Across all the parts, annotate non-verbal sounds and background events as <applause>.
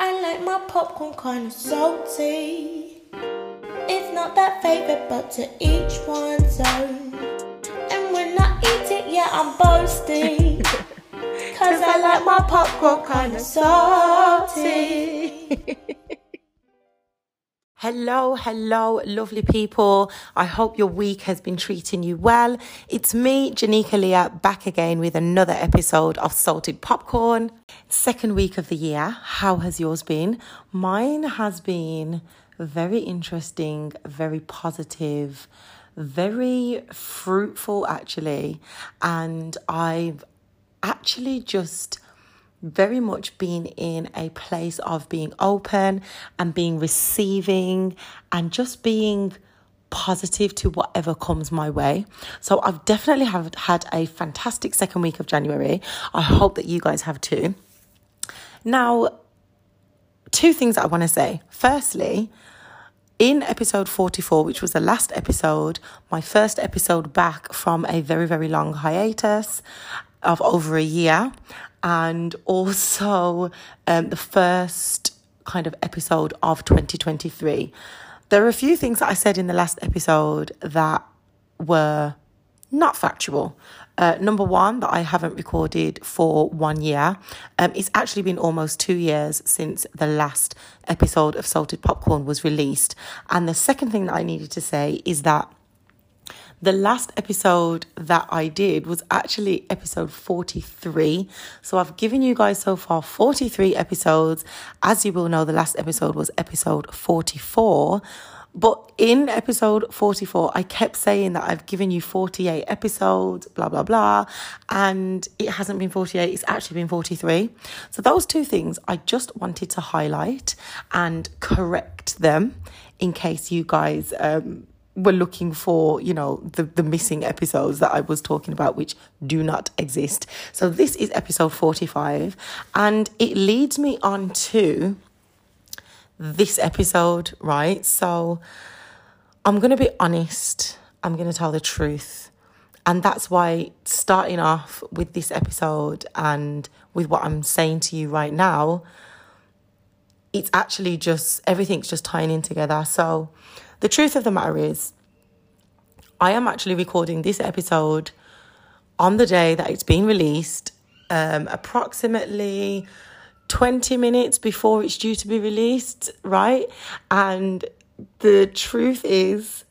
I like my popcorn kind of salty. It's not that favorite, but to each one's own. And when I eat it, yeah, I'm boasting. <laughs> Cause I like my popcorn kind of salty. <laughs> Hello, hello, lovely people. I hope your week has been treating you well. It's me, Janika Leah, back again with another episode of Salted Popcorn. Second week of the year. How has yours been? Mine has been very interesting, very positive, very fruitful, actually. And I've actually just very much been in a place of being open and being receiving and just being positive to whatever comes my way. So I've definitely have had a fantastic second week of January. I hope that you guys have too. Now, two things I want to say. Firstly, in episode 44, which was the last episode, my first episode back from a very, very long hiatus of over a year, and also um, the first kind of episode of 2023. There are a few things that I said in the last episode that were not factual. Uh, number one, that I haven't recorded for one year. Um, it's actually been almost two years since the last episode of Salted Popcorn was released. And the second thing that I needed to say is that the last episode that I did was actually episode 43. So I've given you guys so far 43 episodes. As you will know, the last episode was episode 44. But in episode 44, I kept saying that I've given you 48 episodes, blah, blah, blah. And it hasn't been 48, it's actually been 43. So, those two things I just wanted to highlight and correct them in case you guys um, were looking for, you know, the, the missing episodes that I was talking about, which do not exist. So this is episode 45, and it leads me on to this episode, right? So I'm going to be honest, I'm going to tell the truth. And that's why starting off with this episode and with what I'm saying to you right now, it's actually just everything's just tying in together. So, the truth of the matter is, I am actually recording this episode on the day that it's being released, um, approximately 20 minutes before it's due to be released, right? And the truth is,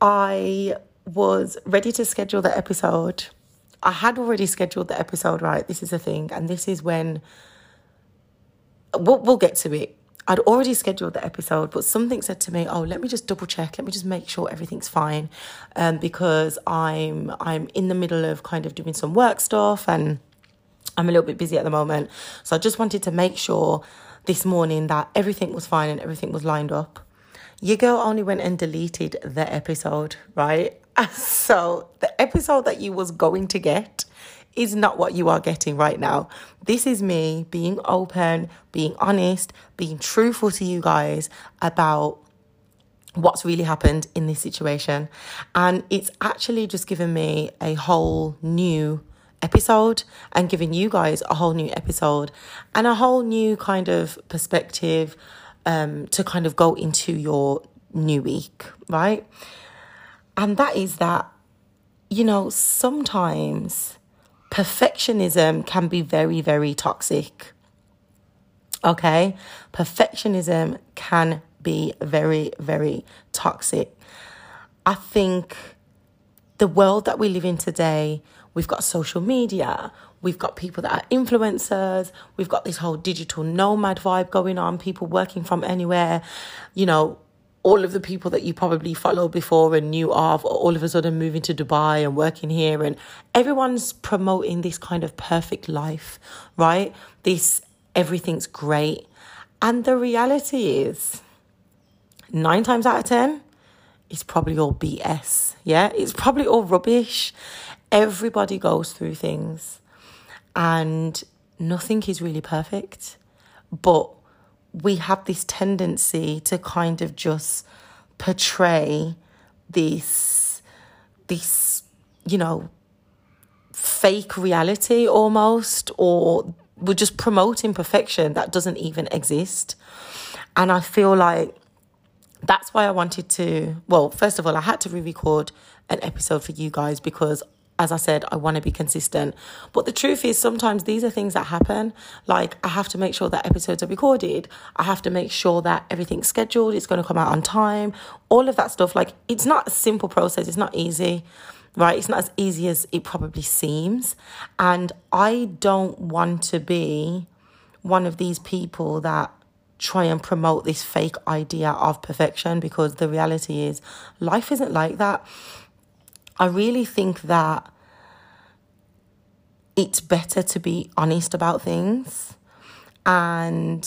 I was ready to schedule the episode. I had already scheduled the episode, right? This is the thing. And this is when we'll, we'll get to it. I'd already scheduled the episode, but something said to me, "Oh, let me just double check. Let me just make sure everything's fine," um, because I'm I'm in the middle of kind of doing some work stuff and I'm a little bit busy at the moment. So I just wanted to make sure this morning that everything was fine and everything was lined up. Your girl only went and deleted the episode, right? <laughs> So the episode that you was going to get is not what you are getting right now. This is me being open, being honest, being truthful to you guys about what's really happened in this situation. And it's actually just given me a whole new episode and giving you guys a whole new episode and a whole new kind of perspective um, to kind of go into your new week, right? And that is that, you know, sometimes perfectionism can be very, very toxic. Okay? Perfectionism can be very, very toxic. I think the world that we live in today, we've got social media, we've got people that are influencers, we've got this whole digital nomad vibe going on, people working from anywhere, you know, all of the people that you probably followed before and knew of all of a sudden moving to Dubai and working here and everyone's promoting this kind of perfect life, right? This everything's great. And the reality is 9 times out of 10 it's probably all BS. Yeah? It's probably all rubbish. Everybody goes through things and nothing is really perfect. But we have this tendency to kind of just portray this this you know fake reality almost or we're just promoting perfection that doesn't even exist. And I feel like that's why I wanted to. Well, first of all, I had to re record an episode for you guys because as I said, I want to be consistent. But the truth is, sometimes these are things that happen. Like, I have to make sure that episodes are recorded. I have to make sure that everything's scheduled, it's going to come out on time, all of that stuff. Like, it's not a simple process, it's not easy, right? It's not as easy as it probably seems. And I don't want to be one of these people that try and promote this fake idea of perfection because the reality is life isn't like that. I really think that it's better to be honest about things. And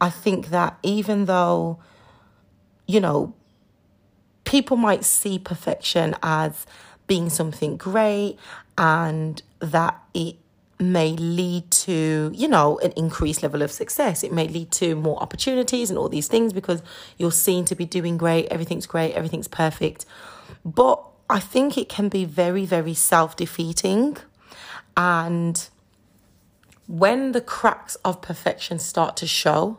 I think that even though, you know, people might see perfection as being something great and that it may lead to, you know, an increased level of success. It may lead to more opportunities and all these things because you're seen to be doing great, everything's great, everything's perfect. But I think it can be very, very self defeating. And when the cracks of perfection start to show,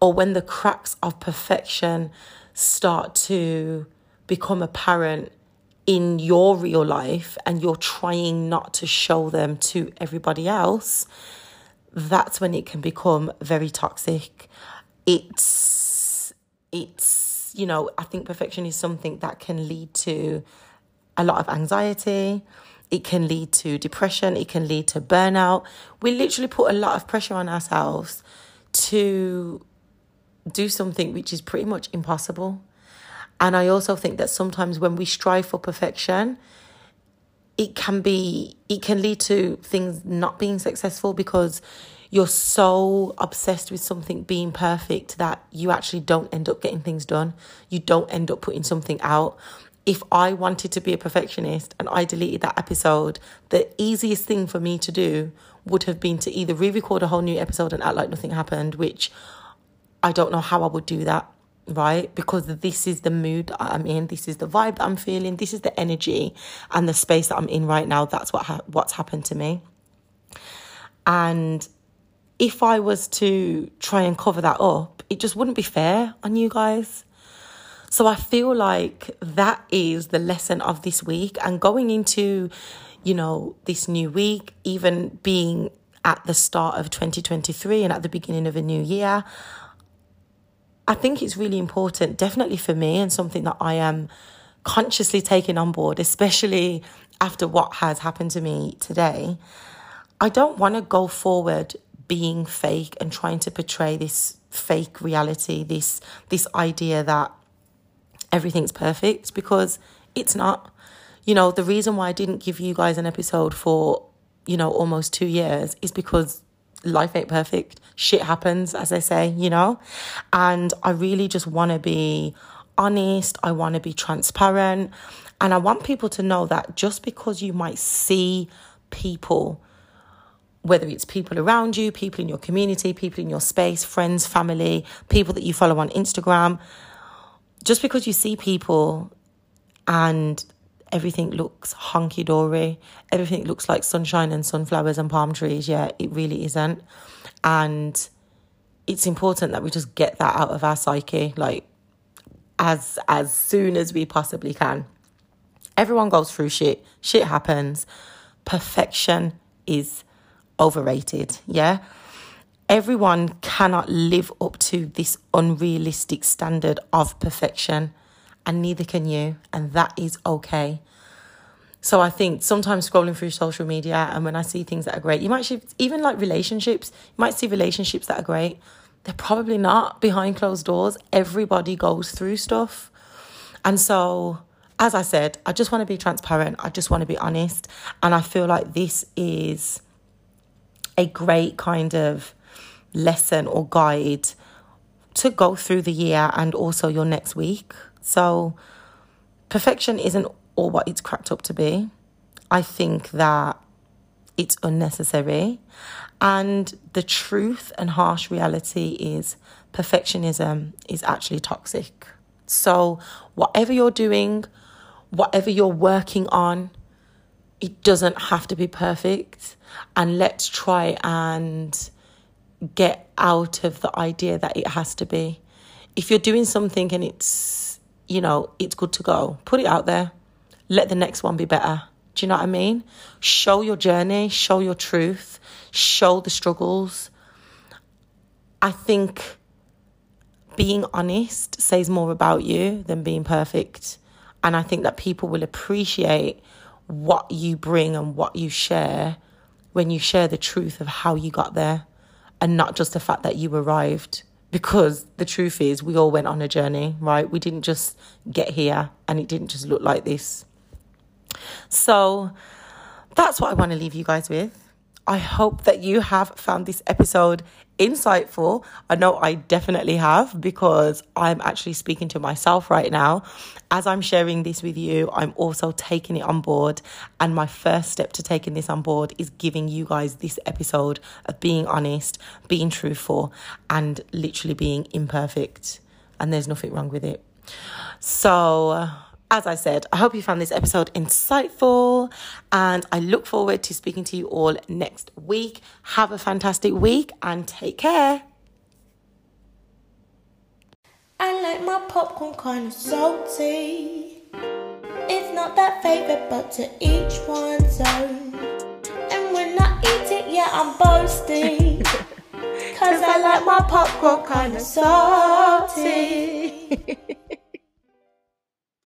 or when the cracks of perfection start to become apparent in your real life and you're trying not to show them to everybody else, that's when it can become very toxic. It's, it's, you know, I think perfection is something that can lead to a lot of anxiety. It can lead to depression. It can lead to burnout. We literally put a lot of pressure on ourselves to do something which is pretty much impossible. And I also think that sometimes when we strive for perfection, it can be, it can lead to things not being successful because you're so obsessed with something being perfect that you actually don't end up getting things done. You don't end up putting something out if I wanted to be a perfectionist and I deleted that episode, the easiest thing for me to do would have been to either re record a whole new episode and act like nothing happened, which I don't know how I would do that, right? Because this is the mood I'm in, this is the vibe that I'm feeling, this is the energy and the space that I'm in right now. That's what ha- what's happened to me. And if I was to try and cover that up, it just wouldn't be fair on you guys. So I feel like that is the lesson of this week and going into, you know, this new week, even being at the start of 2023 and at the beginning of a new year. I think it's really important, definitely for me, and something that I am consciously taking on board, especially after what has happened to me today. I don't want to go forward being fake and trying to portray this fake reality, this this idea that everything's perfect because it's not. You know, the reason why I didn't give you guys an episode for, you know, almost two years is because life ain't perfect. Shit happens, as I say, you know? And I really just want to be honest. I want to be transparent. And I want people to know that just because you might see people, whether it's people around you, people in your community, people in your space, friends, family, people that you follow on Instagram, just because you see people and everything looks hunky dory, everything looks like sunshine and sunflowers and palm trees, yeah, it really isn't. And it's important that we just get that out of our psyche, like as as soon as we possibly can. Everyone goes through shit. Shit happens. Perfection is overrated, yeah? Everyone cannot live up to this unrealistic standard of perfection, and neither can you, and that is okay. So I think sometimes scrolling through social media, and when I see things that are great, you might see, even like relationships, you might see relationships that are great. They're probably not behind closed doors. Everybody goes through stuff. And so, as I said, I just want to be transparent. I just want to be honest. And I feel like this is a great kind of lesson or guide to go through the year and also your next week. So, perfection isn't all what it's cracked up to be. I think that it's unnecessary. And the truth and harsh reality is perfectionism is actually toxic. So, whatever you're doing, whatever you're working on, it doesn't have to be perfect. And let's try and get out of the idea that it has to be. If you're doing something and it's, you know, it's good to go, put it out there. Let the next one be better. Do you know what I mean? Show your journey, show your truth, show the struggles. I think being honest says more about you than being perfect. And I think that people will appreciate what you bring and what you share when you share the truth of how you got there and not just the fact that you arrived. Because the truth is, we all went on a journey, right? We didn't just get here and it didn't just look like this. So that's what I want to leave you guys with. I hope that you have found this episode insightful. I know I definitely have because I'm actually speaking to myself right now. As I'm sharing this with you, I'm also taking it on board. And my first step to taking this on board is giving you guys this episode of being honest, being truthful, and literally being imperfect. And there's nothing wrong with it. So, as I said, I hope you found this episode insightful and I look forward to speaking to you all next week. Have a fantastic week and take care. I like my popcorn kind of salty. It's not that favorite, but to each one's own. And when I eat it, yeah, I'm boasting. <laughs> Cause I like my popcorn kind of salty. <laughs>